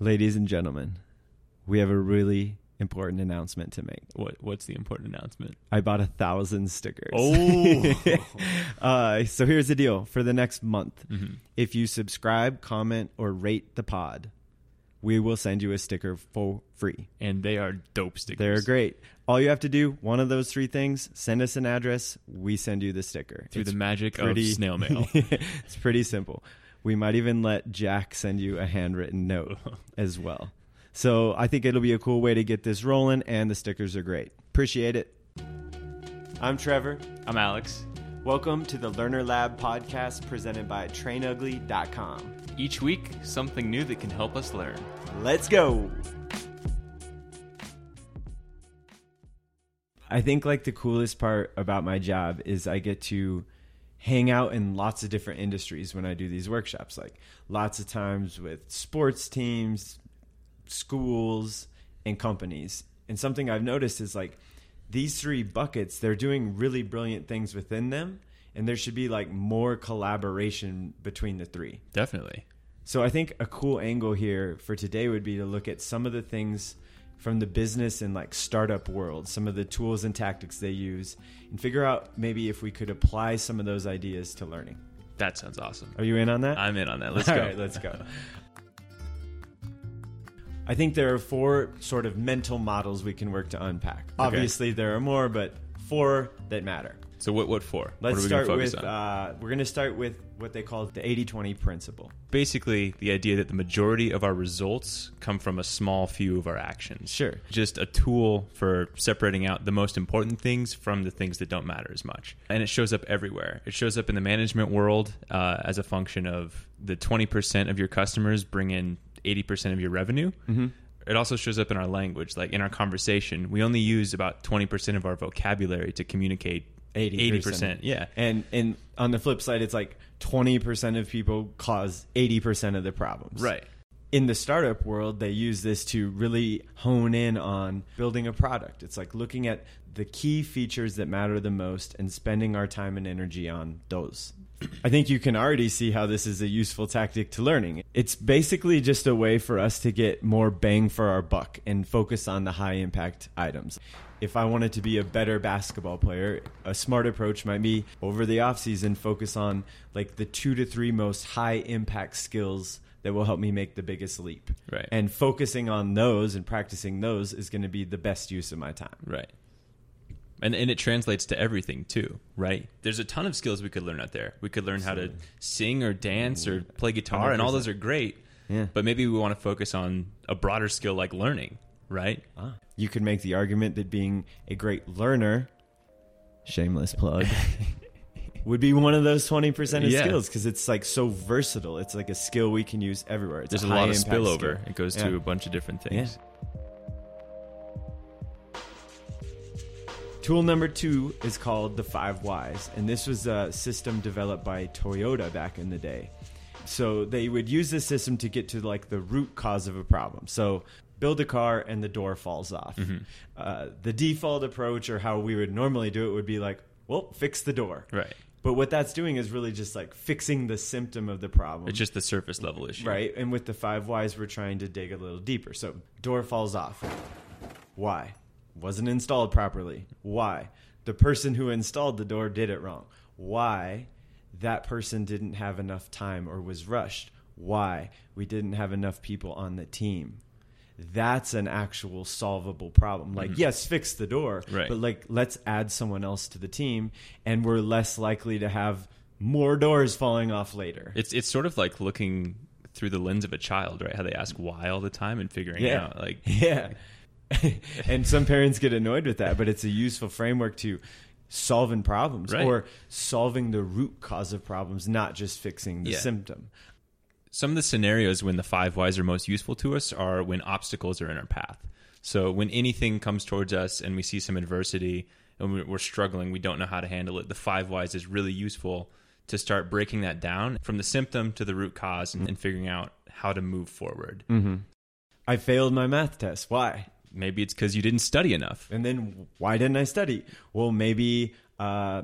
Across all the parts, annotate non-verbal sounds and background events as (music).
Ladies and gentlemen, we have a really important announcement to make. What What's the important announcement? I bought a thousand stickers. Oh. (laughs) uh, so here's the deal for the next month. Mhm. If you subscribe, comment, or rate the pod, we will send you a sticker for free. And they are dope stickers. They're great. All you have to do, one of those three things, send us an address, we send you the sticker. Through It's the magic pretty- of snail (laughs) mail. it's pretty simple. We might even let Jack send you a handwritten note (laughs) as well. So I think it'll be a cool way to get this rolling, and the stickers are great. Appreciate it. I'm Trevor. I'm Alex. Welcome to the Learner Lab podcast presented by TrainUgly.com. Each week, something new that can help us learn. Let's go. I think like the coolest part about my job is I get to hang out in lots of different industries when I do these workshops. Like lots of times with sports teams, schools, and companies. And something I've noticed is like these three buckets, they're doing really brilliant things within them. And there should be like more collaboration between the three. Definitely. So I think a cool angle here for today would be to look at some of the things from the business and like startup world, some of the tools and tactics they use, and figure out maybe if we could apply some of those ideas to learning. That sounds awesome. Are you in on that? I'm in on that. Let's (laughs) All go. right, let's go. I think there are four sort of mental models we can work to unpack. Obviously, there are more, but four that matter. So what? What for? Let's what start with, uh, we're going to start with what they call the 80 20 principle. Basically, the idea that the majority of our results come from a small few of our actions. Sure. Just a tool for separating out the most important things from the things that don't matter as much. And it shows up everywhere. It shows up in the management world uh, as a function of the 20% of your customers bring in 80% of your revenue. Mm-hmm. It also shows up in our language. Like in our conversation, we only use about 20% of our vocabulary to communicate 80%. 80%. Yeah. And and on the flip side, it's like 20% of people cause 80% of the problems. Right. In the startup world, they use this to really hone in on building a product. It's like looking at the key features that matter the most and spending our time and energy on those. (clears throat) I think you can already see how this is a useful tactic to learning. It's basically just a way for us to get more bang for our buck and focus on the high impact items. If I wanted to be a better basketball player, a smart approach might be over the offseason focus on like the 2 to 3 most high impact skills that will help me make the biggest leap. Right. And focusing on those and practicing those is going to be the best use of my time. Right. And and it translates to everything too, right? There's a ton of skills we could learn out there. We could learn how to sing or dance or play guitar, and all those are great. Yeah. But maybe we want to focus on a broader skill like learning, right? Ah. You could make the argument that being a great learner, shameless plug, (laughs) would be one of those 20% of Yeah. skills because it's like so versatile. It's like a skill we can use everywhere. It's There's a, high lot of spillover. skill. It goes Yeah. to a bunch of different things. Tool number two is called the five whys, and this was a system developed by Toyota back in the day. So they would use this system to get to like the root cause of a problem. So build a car and the door falls off. Mm-hmm. Uh, the default approach, or how we would normally do it, would be like, well, fix the door. Right. But what that's doing is really just like fixing the symptom of the problem. It's just the surface level issue. Right. And with the five whys, we're trying to dig a little deeper. So, door falls off. Why? Wasn't installed properly. Why? The person who installed the door did it wrong. Why? That person didn't have enough time or was rushed. Why? We didn't have enough people on the team. That's an actual solvable problem. Like, mm-hmm. yes, fix the door, Right. but like, let's add someone else to the team, and we're less likely to have more doors falling off later. It's it's sort of like looking through the lens of a child, right? How they ask why all the time and figuring Yeah. out like (laughs) Yeah. (laughs) and some parents get annoyed with that, but it's a useful framework to solving problems Right. or solving the root cause of problems, not just fixing the Yeah. symptom. Some of the scenarios when the five whys are most useful to us are when obstacles are in our path. So when anything comes towards us and we see some adversity and we- we're struggling, we don't know how to handle it. The five whys is really useful to start breaking that down from the symptom to the root cause and, and figuring out how to move forward. I failed my math test. Why? Maybe it's because you didn't study enough. And then why didn't I study? Well, maybe uh,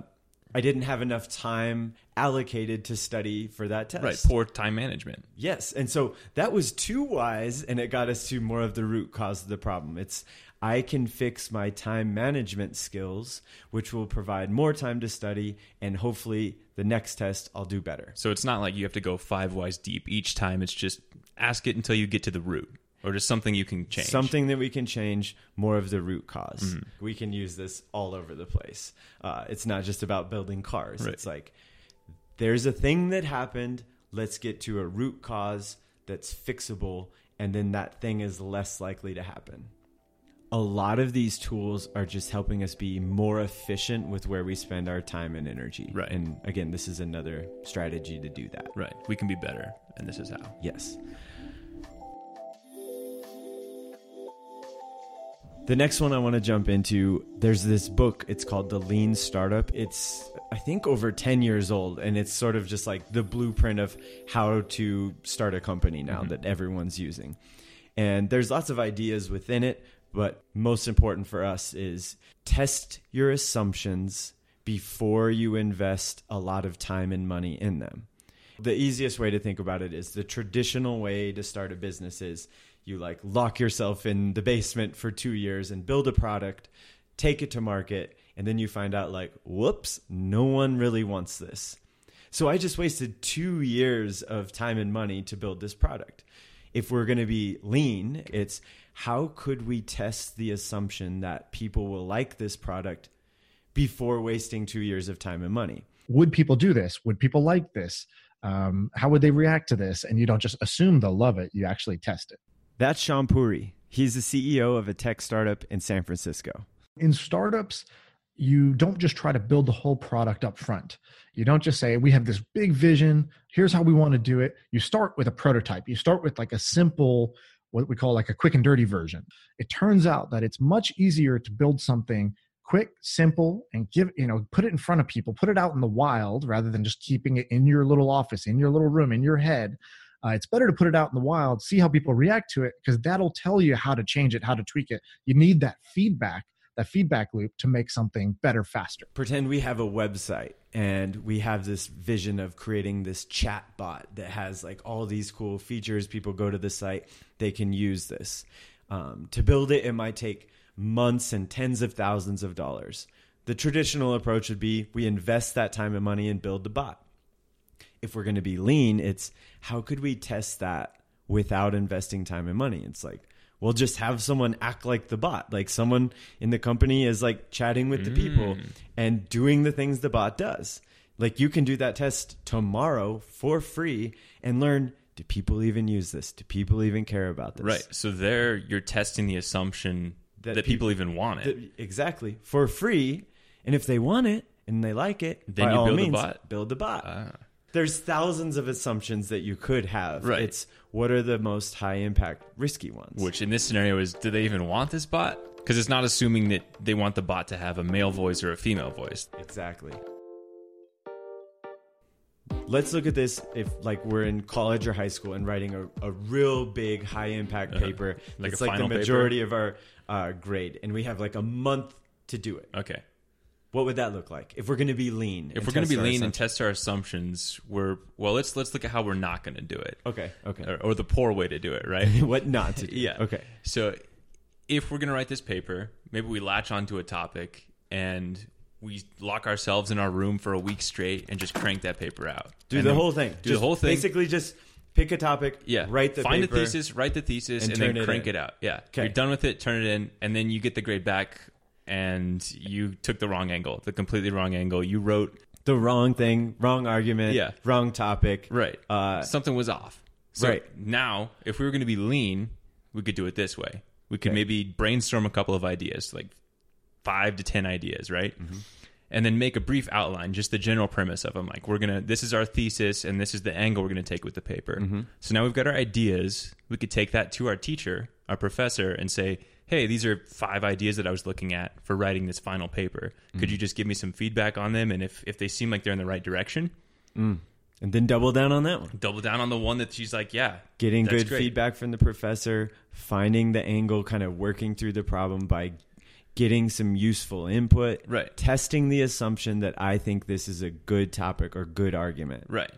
I didn't have enough time allocated to study for that test. Right. Poor time management. Yes. And so that was two whys and it got us to more of the root cause of the problem. It's I can fix my time management skills, which will provide more time to study and hopefully the next test I'll do better. So it's not like you have to go five whys deep each time. It's just ask it until you get to the root or just something you can change. Something that we can change, more of the root because mm-hmm. We can use this all over the place. Uh, it's not just about building cars. Right. It's like there's a thing that happened. Let's get to a root cause that's fixable, and then that thing is less likely to happen. A lot of these tools are just helping us be more efficient with where we spend our time and energy. Right. And again, this is another strategy to do that. Right. We can be better, and this is how. Yes. The next one I want to jump into, there's this book. It's called The Lean Startup. It's, I think, over 10 years old, and it's sort of just like the blueprint of how to start a company now mm-hmm. that everyone's using. And there's lots of ideas within it, but most important for us is test your assumptions before you invest a lot of time and money in them. The easiest way to think about it is the traditional way to start a business is you like lock yourself in the basement for two years and build a product, take it to market, and then you find out like, whoops, no one really wants this. So I just wasted two years of time and money to build this product. If we're going to be lean, it's how could we test the assumption that people will like this product before wasting two years of time and money? Would people do this? Would people like this? Um, how would they react to this? And you don't just assume they'll love it, you actually test it. That's Shaan Puri. He's the CEO of a tech startup in San Francisco. In startups, you don't just try to build the whole product up front. You don't just say, we have this big vision, here's how we want to do it. You start with a prototype. You start with like a simple, what we call like a quick and dirty version. It turns out that it's much easier to build something quick, simple, and give, you know, put it in front of people, put it out in the wild rather than just keeping it in your little office, in your little room, in your head uh, it's better to put it out in the wild, see how people react to it, because that'll tell you how to change it, how to tweak it. You need that feedback, that feedback loop to make something better faster. Pretend we have a website and we have this vision of creating this chat bot that has like all these cool features. People go to the site, they can use this. Um, to build it, it might take months and tens of thousands of dollars. The traditional approach would be we invest that time and money and build the bot if we're going to be lean, it's how could we test that without investing time and money? It's like, we'll just have someone act like the bot. Like someone in the company is like chatting with the people mm. and doing the things the bot does. Like you can do that test tomorrow for free and learn do people even use this? Do people even care about this? Right. So there you're testing the assumption that, that people, people, even want it. That, exactly. For free. And if they want it and they like it, then you build means, the bot. Build the bot. Ah there's thousands of assumptions that you could have. Right. It's what are the most high impact, risky ones? Which in this scenario is do they even want this bot? Because it's not assuming that they want the bot to have a male voice or a female voice. Exactly. Let's look at this if like we're in college or high school and writing a, a real big high impact uh-huh. paper. Like it's like the majority paper? of our uh, grade, and we have like a month to do it. Okay. What would that look like if we're going to be lean? If we're going to be lean and test our assumptions, we're well. Let's let's look at how we're not going to do it. Okay, okay. Or, or, the poor way to do it, right? (laughs) what not to do? (laughs) yeah. Okay. So, if we're going to write this paper, maybe we latch onto a topic and we lock ourselves in our room for a week straight and just crank that paper out. Do and the whole thing. Do just the whole thing. Basically, just pick a topic. Yeah. Write the find paper, the thesis, write the thesis, and, and then crank it, it, out. Yeah. Okay. You're done with it. Turn it in, and then you get the grade back and you took the wrong angle, the completely wrong angle. You wrote the wrong thing, wrong argument, yeah. wrong topic. Right. Uh, Something was off. So right. now, if we were going to be lean, we could do it this way. We could okay. maybe brainstorm a couple of ideas, like five to 10 ideas, right? Mm-hmm. And then make a brief outline, just the general premise of them. Like, we're going to, this is our thesis, and this is the angle we're going to take with the paper. Mm-hmm. So now we've got our ideas. We could take that to our teacher, our professor, and say, hey, these are five ideas that I was looking at for writing this final paper. Mm. Could you just give me some feedback on them? And if, if they seem like they're in the right direction, mm. and then double down on that one. Double down on the one that she's like, yeah, getting good great. feedback from the professor, finding the angle, kind of working through the problem by getting some useful input, Right. testing the assumption that I think this is a good topic or good argument. Right.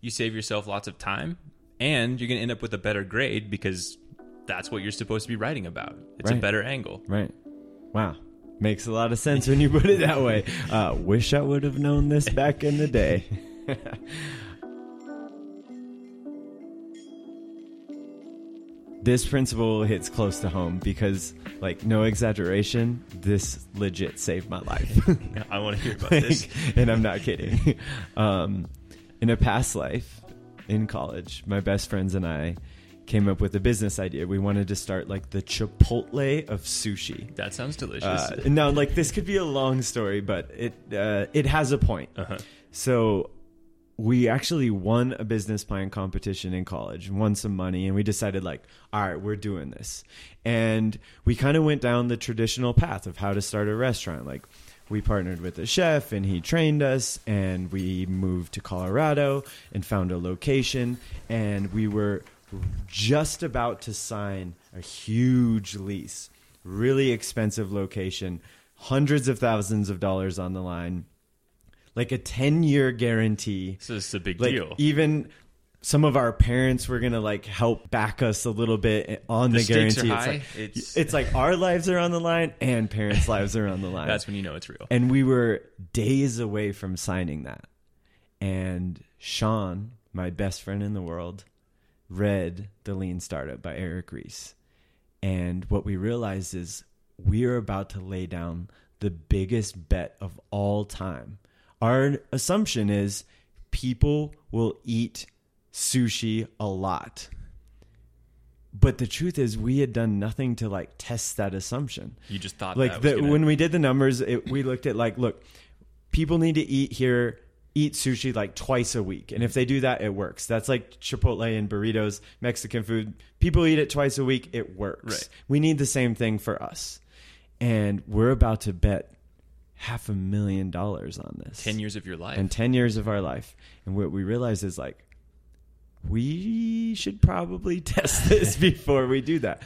You save yourself lots of time, and you're going to end up with a better grade because that's what you're supposed to be writing about. It's a better angle. Right. Wow. Makes a lot of sense when you put it that way. Uh, wish I would have known this back in the day. (laughs) this principle hits close to home because, like, no exaggeration, this legit saved my life. (laughs) I want to hear about (laughs) Like, this. and I'm not kidding. Um, in a past life, in college, my best friends and I came up with a business idea. We wanted to start like the Chipotle of sushi. That sounds delicious. Uh, now, like this could be a long story, but it uh, it has a point. uh-huh. So we actually won a business plan competition in college, won some money, and we decided like, all right, we're doing this. And we kind of went down the traditional path of how to start a restaurant. Like we partnered with a chef and he trained us and we moved to Colorado and found a location and we were just about to sign a huge lease. Really expensive location, hundreds of thousands of dollars on the line like a 10 year guarantee. So this is a big Like deal. even some of our parents were gonna like help back us a little bit on the, The guarantee. It's, like, It's- it's like our lives are on the line and parents' lives are on the (laughs) line. That's when you know it's real. and we were days away from signing that. And Sean, my best friend in the world, read The Lean Startup by Eric Ries. And what we realized is we are about to lay down the biggest bet of all time. Our assumption is people will eat sushi a lot. But the truth is, we had done nothing to like test that assumption You just thought like that the, gonna- when we did the numbers it, we looked at like look people need to eat here eat sushi like twice a week. And if they do that it works. That's like chipotle and burritos mexican food. People eat it twice a week it works. Right. we need the same thing for us. And we're about to bet half a million dollars on this. 10 years of your life. and 10 years of our life. And what we realize is like we should probably (laughs) test this (laughs) before we do that.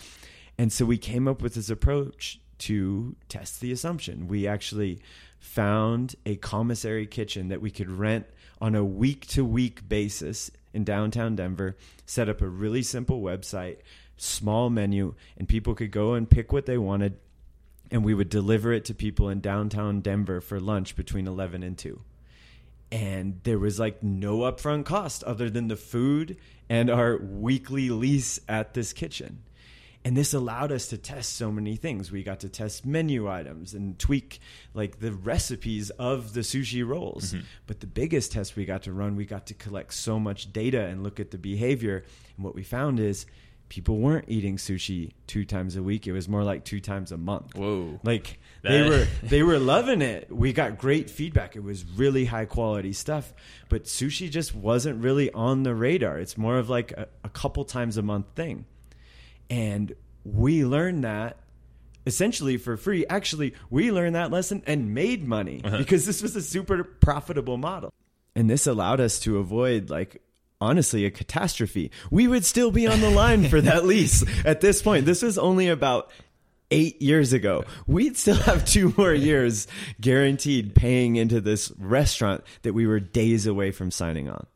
And so we came up with this approach to test the assumption. We actually found a commissary kitchen that we could rent on a week to week basis in downtown denver set up a really simple website small menu and people could go and pick what they wanted and we would deliver it to people in downtown denver for lunch between 11 and 2 and there was like no upfront cost other than the food and our weekly lease at this kitchen. And this allowed us to test so many things. We got to test menu items and tweak like the recipes of the sushi rolls. Mm-hmm. But the biggest test we got to run, we got to collect so much data and look at the behavior. And what we found is people weren't eating sushi two times a week. It was more like two times a month. Whoa. Like they were (laughs) they were loving it. We got great feedback. It was really high quality stuff. But sushi just wasn't really on the radar. It's more of like a, a couple times a month thing. And we learned that essentially for free. Actually, we learned that lesson and made money uh-huh. because this was a super profitable model. And this allowed us to avoid like honestly a catastrophe. We would still be on the line for that (laughs) lease at this point. This was only about eight years ago. We'd still have two more years guaranteed paying into this restaurant that we were days away from signing on.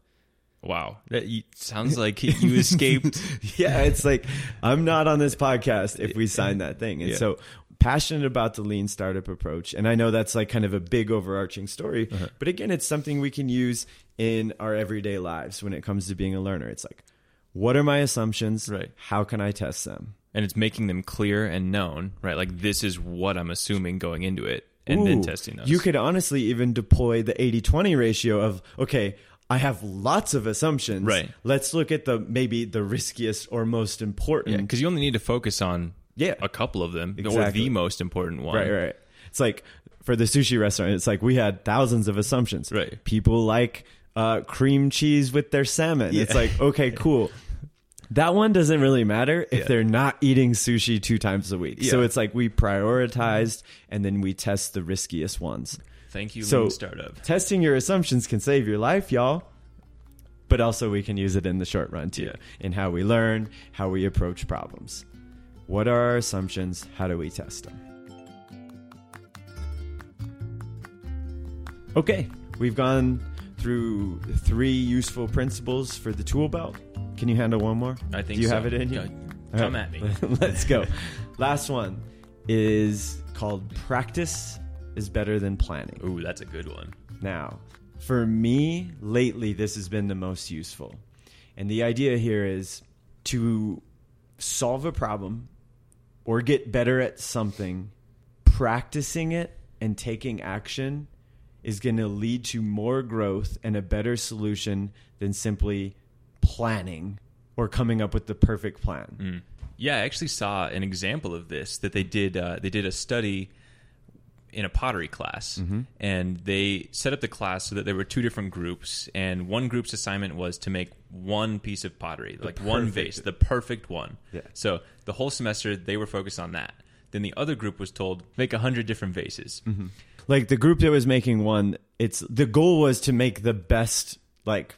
Wow. That you, sounds like (laughs) you escaped. (laughs) yeah, it's like I'm not on this podcast if we sign that thing. And Yeah. so passionate about the lean startup approach. And I know that's like kind of a big overarching story, Uh-huh. but again, it's something we can use in our everyday lives when it comes to being a learner. It's like, what are my assumptions? Right. How can I test them? and it's making them clear and known, right? Like this is what I'm assuming going into it and then testing those. You could honestly even deploy the 80 20 ratio of, okay, I have lots of assumptions. Right. Let's look at the maybe the riskiest or most important. because you only need to focus on Yeah. a couple of them or the most important one. Right, right. It's like for the sushi restaurant, it's like we had thousands of assumptions. Right. People like uh, cream cheese with their salmon. It's like, okay, (laughs) cool. That one doesn't really matter if Yeah. they're not eating sushi two times a week. So it's like we prioritized and then we test the riskiest ones. Thank you, so, Lean Startup. Testing your assumptions can save your life, y'all. But also, we can use it in the short run too, yeah. in how we learn, how we approach problems. What are our assumptions? How do we test them? Okay, we've gone through three useful principles for the tool belt. Can you handle one more? I think Do you so. have it in you. Come right. at me. (laughs) Let's go. (laughs) Last one is called practice is better than planning. Ooh, that's a good one. Now, for me, lately, this has been the most useful. And the idea here is to solve a problem or get better at something, practicing it and taking action is going to lead to more growth and a better solution than simply planning or coming up with the perfect plan. Mm. Yeah, I actually saw an example of this that they did. Uh, they did a study in a pottery class, Mm-hmm. and they set up the class so that there were two different groups, and one group's assignment was to make one piece of pottery, like one vase, the perfect one. Yeah. So the whole semester they were focused on that. Then the other group was told make a hundred different vases. Mm-hmm. Like the group that was making one, it's the goal was to make the best like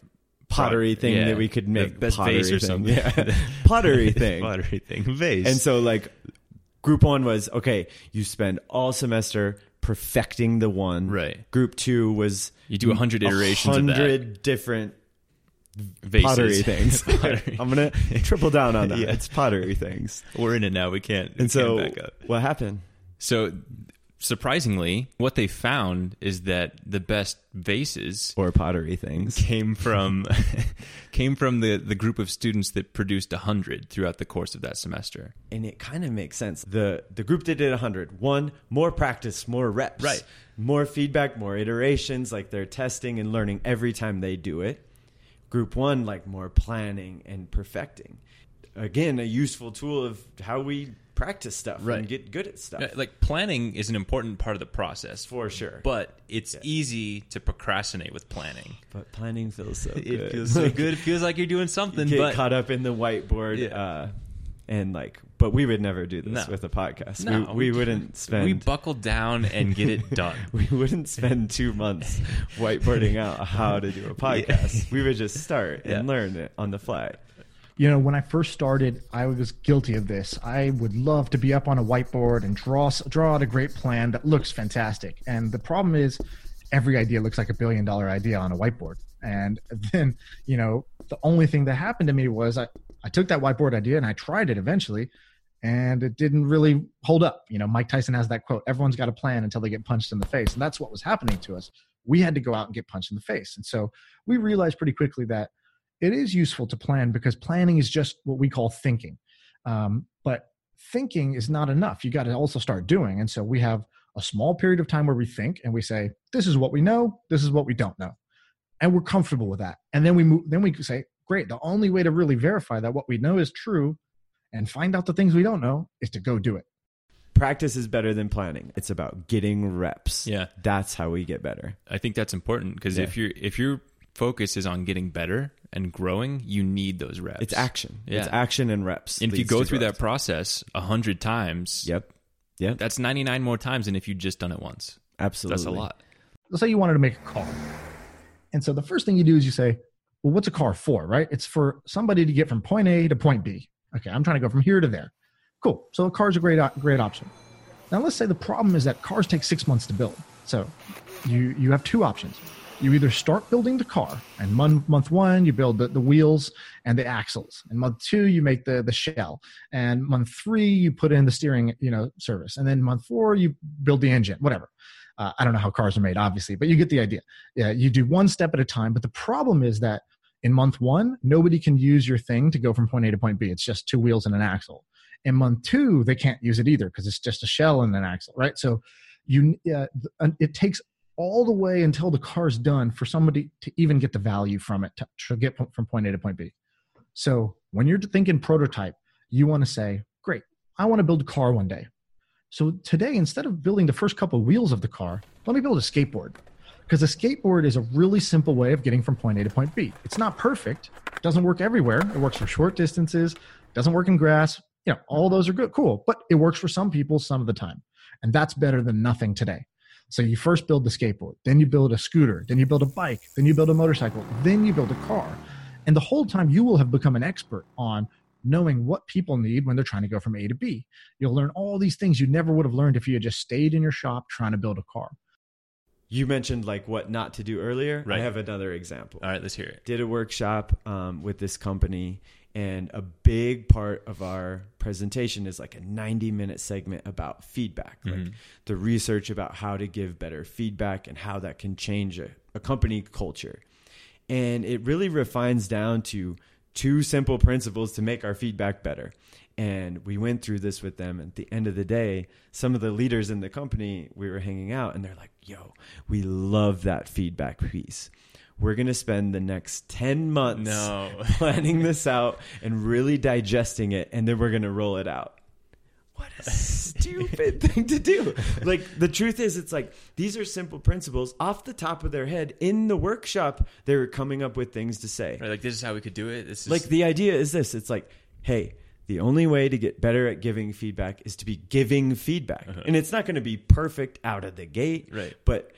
pottery thing yeah. that we could The make. best pottery vase or thing. something. (laughs) Yeah. pottery (laughs) thing. pottery thing, vase. And so like group one was okay, you spend all semester perfecting the one. Right. Group two was You do 100 iterations of that. hundred different vases. pottery things. (laughs) Pottery. I'm gonna triple down on that. (laughs) Yeah. It's pottery things. We're in it now. We can't. And so can't back up. what happened? So surprisingly, what they found is that the best vases Or pottery things. came from (laughs) (laughs) came from the the group of students that produced 100 throughout the course of that semester. and it kind of makes sense. The the group that did 100, one, more practice, more reps. Right. More feedback, more iterations, like they're testing and learning every time they do it. Group 1 like more planning and perfecting. Again, a useful tool of how we practice stuff Right. and get good at stuff. Uh, Like planning is an important part of the process, for sure. but it's easy to procrastinate with planning. but planning feels so good. It feels so good. It (laughs) feels like you're doing something, You Get but caught up in the whiteboard Yeah. uh, and like but we would never do this No. with a podcast. No, we we- wouldn't spend we buckle down and get it (laughs) done. we wouldn't spend two months (laughs) whiteboarding out how to do a podcast. We would just start and learn it on the fly. You know, when I first started, I was guilty of this. I would love to be up on a whiteboard and draw draw out a great plan that looks fantastic. And the problem is, every idea looks like a billion dollar idea on a whiteboard. And (laughs) then, you know, the only thing that happened to me was I, I took that whiteboard idea and I tried it eventually, and it didn't really hold up. You know, Mike Tyson has that quote: "Everyone's got a plan until they get punched in the face," and that's what was happening to us. We had to go out and get punched in the face, and so we realized pretty quickly that it is useful to plan because planning is just what we call thinking. Um, but thinking is not enough. You got to also start doing. And so we have a small period of time where we think and we say, this is what we know, this is what we don't know. And we're comfortable with that. And then we move, then we say, great. The only way to really verify that what we know is true and find out the things we don't know is to go do it. Practice is better than planning. It's about getting reps. Yeah. That's how we get better. I think that's important because Yeah. if your if your focus is on getting better and growing, you need those reps. It's action. Yeah. It's action and reps. And if you go through growth. that process a hundred times, Yep. Yep. that's ninety nine more times than if you just done it once. Absolutely. That's a lot. let's say you wanted to make a car. And so the first thing you do is you say, well, what's a car for, right? It's for somebody to get from point A to point B. Okay, I'm trying to go from here to there. Cool. So a car's a great, great option. Now let's say the problem is that cars take six months to build. So you, you have two options. You either start building the car, and month, month one, you build the, the wheels and the axles. And month two, you make the, the shell. And month three, you put in the steering, you know, service. And then month four, you build the engine, whatever. Uh, I don't know how cars are made, obviously, but you get the idea. Yeah, you do one step at a time. But the problem is that in month one, nobody can use your thing to go from point A to point B. It's just two wheels and an axle. In month two, they can't use it either because it's just a shell and an axle, right? So you, uh, it takes all the way until the car's done for somebody to even get the value from it to, to get from point A to point B. So when you're thinking prototype, you want to say, great, I want to build a car one day. So today, instead of building the first couple of wheels of the car, let me build a skateboard. Because a skateboard is a really simple way of getting from point A to point B. It's not perfect, doesn't work everywhere. It works for short distances, doesn't work in grass. You know, all those are good, cool, but it works for some people some of the time. And that's better than nothing today. So you first build the skateboard, then you build a scooter, then you build a bike, then you build a motorcycle, then you build a car. And the whole time you will have become an expert on knowing what people need when they're trying to go from A to B. You'll learn all these things you never would have learned if you had just stayed in your shop trying to build a car. you mentioned like what not to do earlier. Right. I have another example. All right, let's hear it. Did a workshop um, with this company, and a big part of our presentation is like a 90 minute segment about feedback, like Mhm. the research about how to give better feedback and how that can change a, a company culture. And it really refines down to two simple principles to make our feedback better. And we went through this with them. At the end of the day, some of the leaders in the company, we were hanging out, and they're like, yo, we love that feedback piece. We're going to spend the next 10 months No. (laughs) planning this out and really digesting it, and then we're going to roll it out. What a stupid (laughs) thing to do. Like, the truth is, it's like these are simple principles off the top of their head. In the workshop, they were coming up with things to say. Right, like this is how we could do it. This is Like, the idea is this it's like, hey, the only way to get better at giving feedback is to be giving feedback. Uh-huh. And it's not going to be perfect out of the gate, Right. but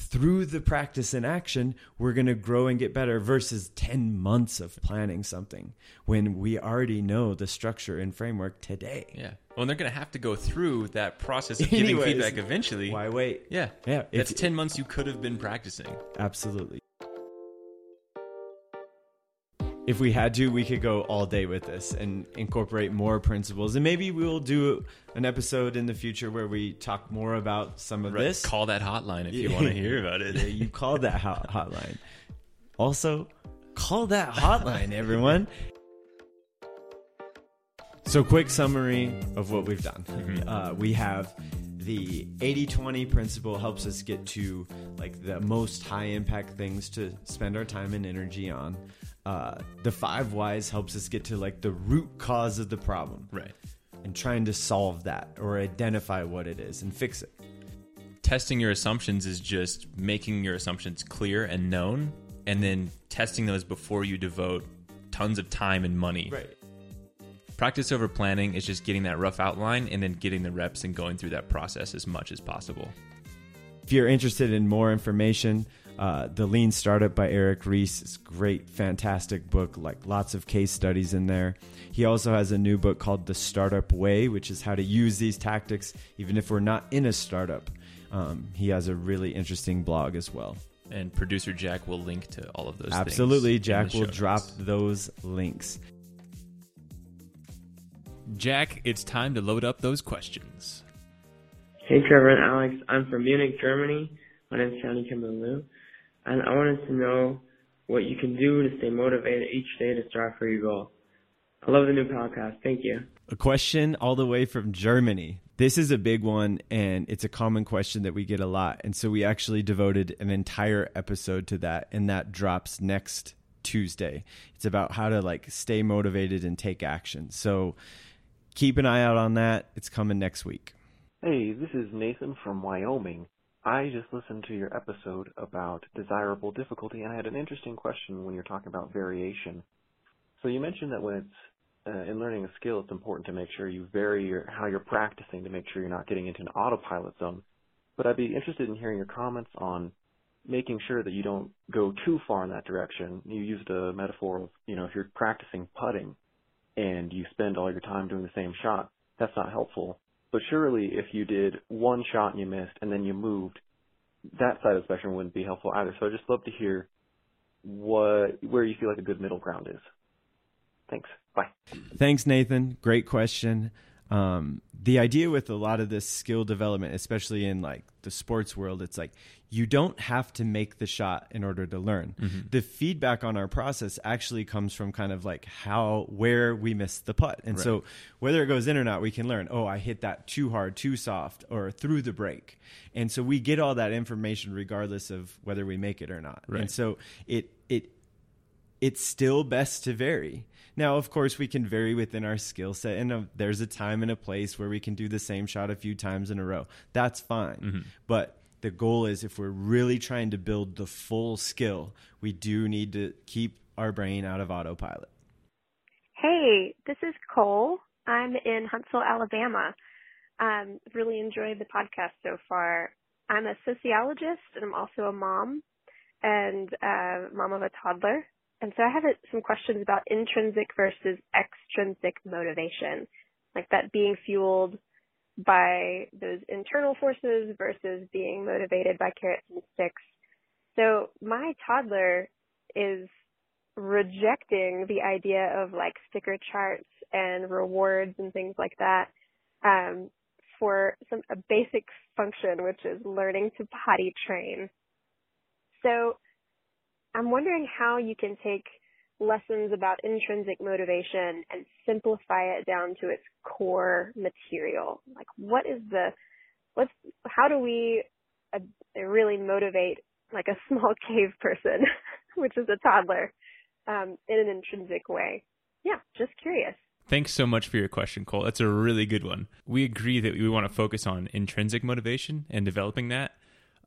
through the practice and action, we're going to grow and get better versus 10 months of planning something when we already know the structure and framework today. yeah. Well, and they're going to have to go through that process of (laughs) giving Anyways, feedback eventually. Why wait? Yeah. Yeah, if- 10 months you could have been practicing. Absolutely. If we had to, we could go all day with this and incorporate more principles. And maybe we'll do an episode in the future where we talk more about some of Right. this. Call that hotline if you want to hear about Yeah, it. you call that hot (laughs) hotline. Also, call that hotline, everyone. So, quick summary of what we've done. Uh, we have the 80 20 principle helps us get to like the most high impact things to spend our time and energy on. Uh, the five whys helps us get to like the root cause of the problem Right. and trying to solve that or identify what it is and fix it. Testing your assumptions is just making your assumptions clear and known, and then testing those before you devote tons of time and money. Right. Practice over planning is just getting that rough outline and then getting the reps and going through that process as much as possible. If you're interested in more information, uh, the Lean Startup by Eric Ries is great, fantastic book. Like lots of case studies in there. He also has a new book called The Startup Way, which is how to use these tactics even if we're not in a startup. Um, he has a really interesting blog as well. And producer Jack will link to all of those. Absolutely, in Jack will show drop those links. Jack, it's time to load up those questions. Hey Trevor and Alex, I'm from Munich, Germany. My name is Johnny Kimberloo, and I wanted to know what you can do to stay motivated each day to strive for your goal. I love the new podcast. Thank you. A question all the way from Germany. This is a big one, and it's a common question that we get a lot. And so we actually devoted an entire episode to that, and that drops next Tuesday. It's about how to like stay motivated and take action. So keep an eye out on that. It's coming next week. Hey, this is Nathan from Wyoming. I just listened to your episode about desirable difficulty, and I had an interesting question when you're talking about variation. So you mentioned that when it's uh, in learning a skill, it's important to make sure you vary your, how you're practicing to make sure you're not getting into an autopilot zone. But I'd be interested in hearing your comments on making sure that you don't go too far in that direction. You used a metaphor of, you know, if you're practicing putting and you spend all your time doing the same shot, that's not helpful. But surely if you did one shot and you missed and then you moved, that side of the spectrum wouldn't be helpful either. So I'd just love to hear what where you feel like a good middle ground is. Thanks. Bye. Thanks, Nathan. Great question. Um, the idea with a lot of this skill development, especially in like the sports world, it's like you don't have to make the shot in order to learn. The feedback on our process actually comes from kind of like how where we missed the putt, and so whether it goes in or not, we can learn. Oh, I hit that too hard, too soft, or through the break, and so we get all that information regardless of whether we make it or not. Right. And so it it it's still best to vary. Now, of course, we can vary within our skill set, and uh, there's a time and a place where we can do the same shot a few times in a row. That's fine. But the goal is if we're really trying to build the full skill, we do need to keep our brain out of autopilot. Hey, this is Cole. I'm in Huntsville, Alabama. Um, really enjoyed the podcast so far. I'm a sociologist and I'm also a mom and uh, mom of a toddler. And so I have some questions about intrinsic versus extrinsic motivation, like that being fueled by those internal forces versus being motivated by carrots and sticks. So my toddler is rejecting the idea of like sticker charts and rewards and things like that um, for some a basic function, which is learning to potty train. So I'm wondering how you can take lessons about intrinsic motivation and simplify it down to its core material. Like what is the, what's, how do we uh, really motivate like a (laughs) small cave person, which is a toddler, um, in an intrinsic way? Yeah, just curious. Thanks so much for your question, Cole. That's a really good one. We agree that we want to focus on intrinsic motivation and developing that.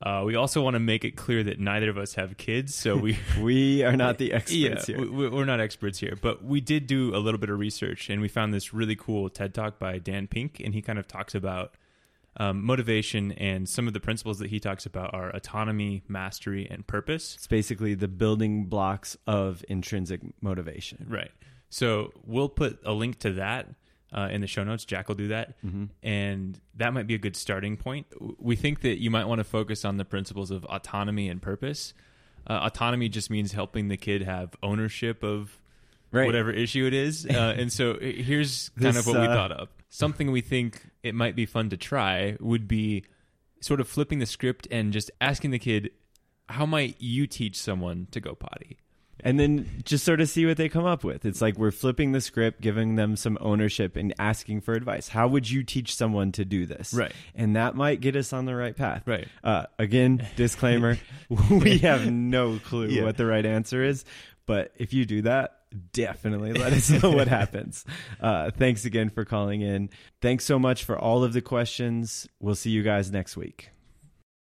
Uh, we also want to make it clear that neither of us have kids, so we (laughs) we are not the (laughs) experts yeah, here. We, we're not experts here, but we did do a little bit of research, and we found this really cool TED talk by Dan Pink, and he kind of talks about um, motivation, and some of the principles that he talks about are autonomy, mastery, and purpose. It's basically the building blocks of intrinsic motivation. Right. So we'll put a link to that uh, in the show notes. Jack will do that, Mm-hmm. and that might be a good starting point. We think that you might want to focus on the principles of autonomy and purpose. Uh, autonomy just means helping the kid have ownership of Right. whatever issue it is. Uh, (laughs) and so uh, here's kind This, of what we uh, thought of. Something we think it might be fun to try would be sort of flipping the script and just asking the kid, how might you teach someone to go potty? And then just sort of see what they come up with. It's like we're flipping the script, giving them some ownership, and asking for advice. How would you teach someone to do this? Right. And that might get us on the right path. Right. Uh, again, (laughs) disclaimer: (laughs) we have no clue Yeah. what the right answer is. But if you do that, definitely (laughs) let us know what happens. Uh, thanks again for calling in. Thanks so much for all of the questions. We'll see you guys next week.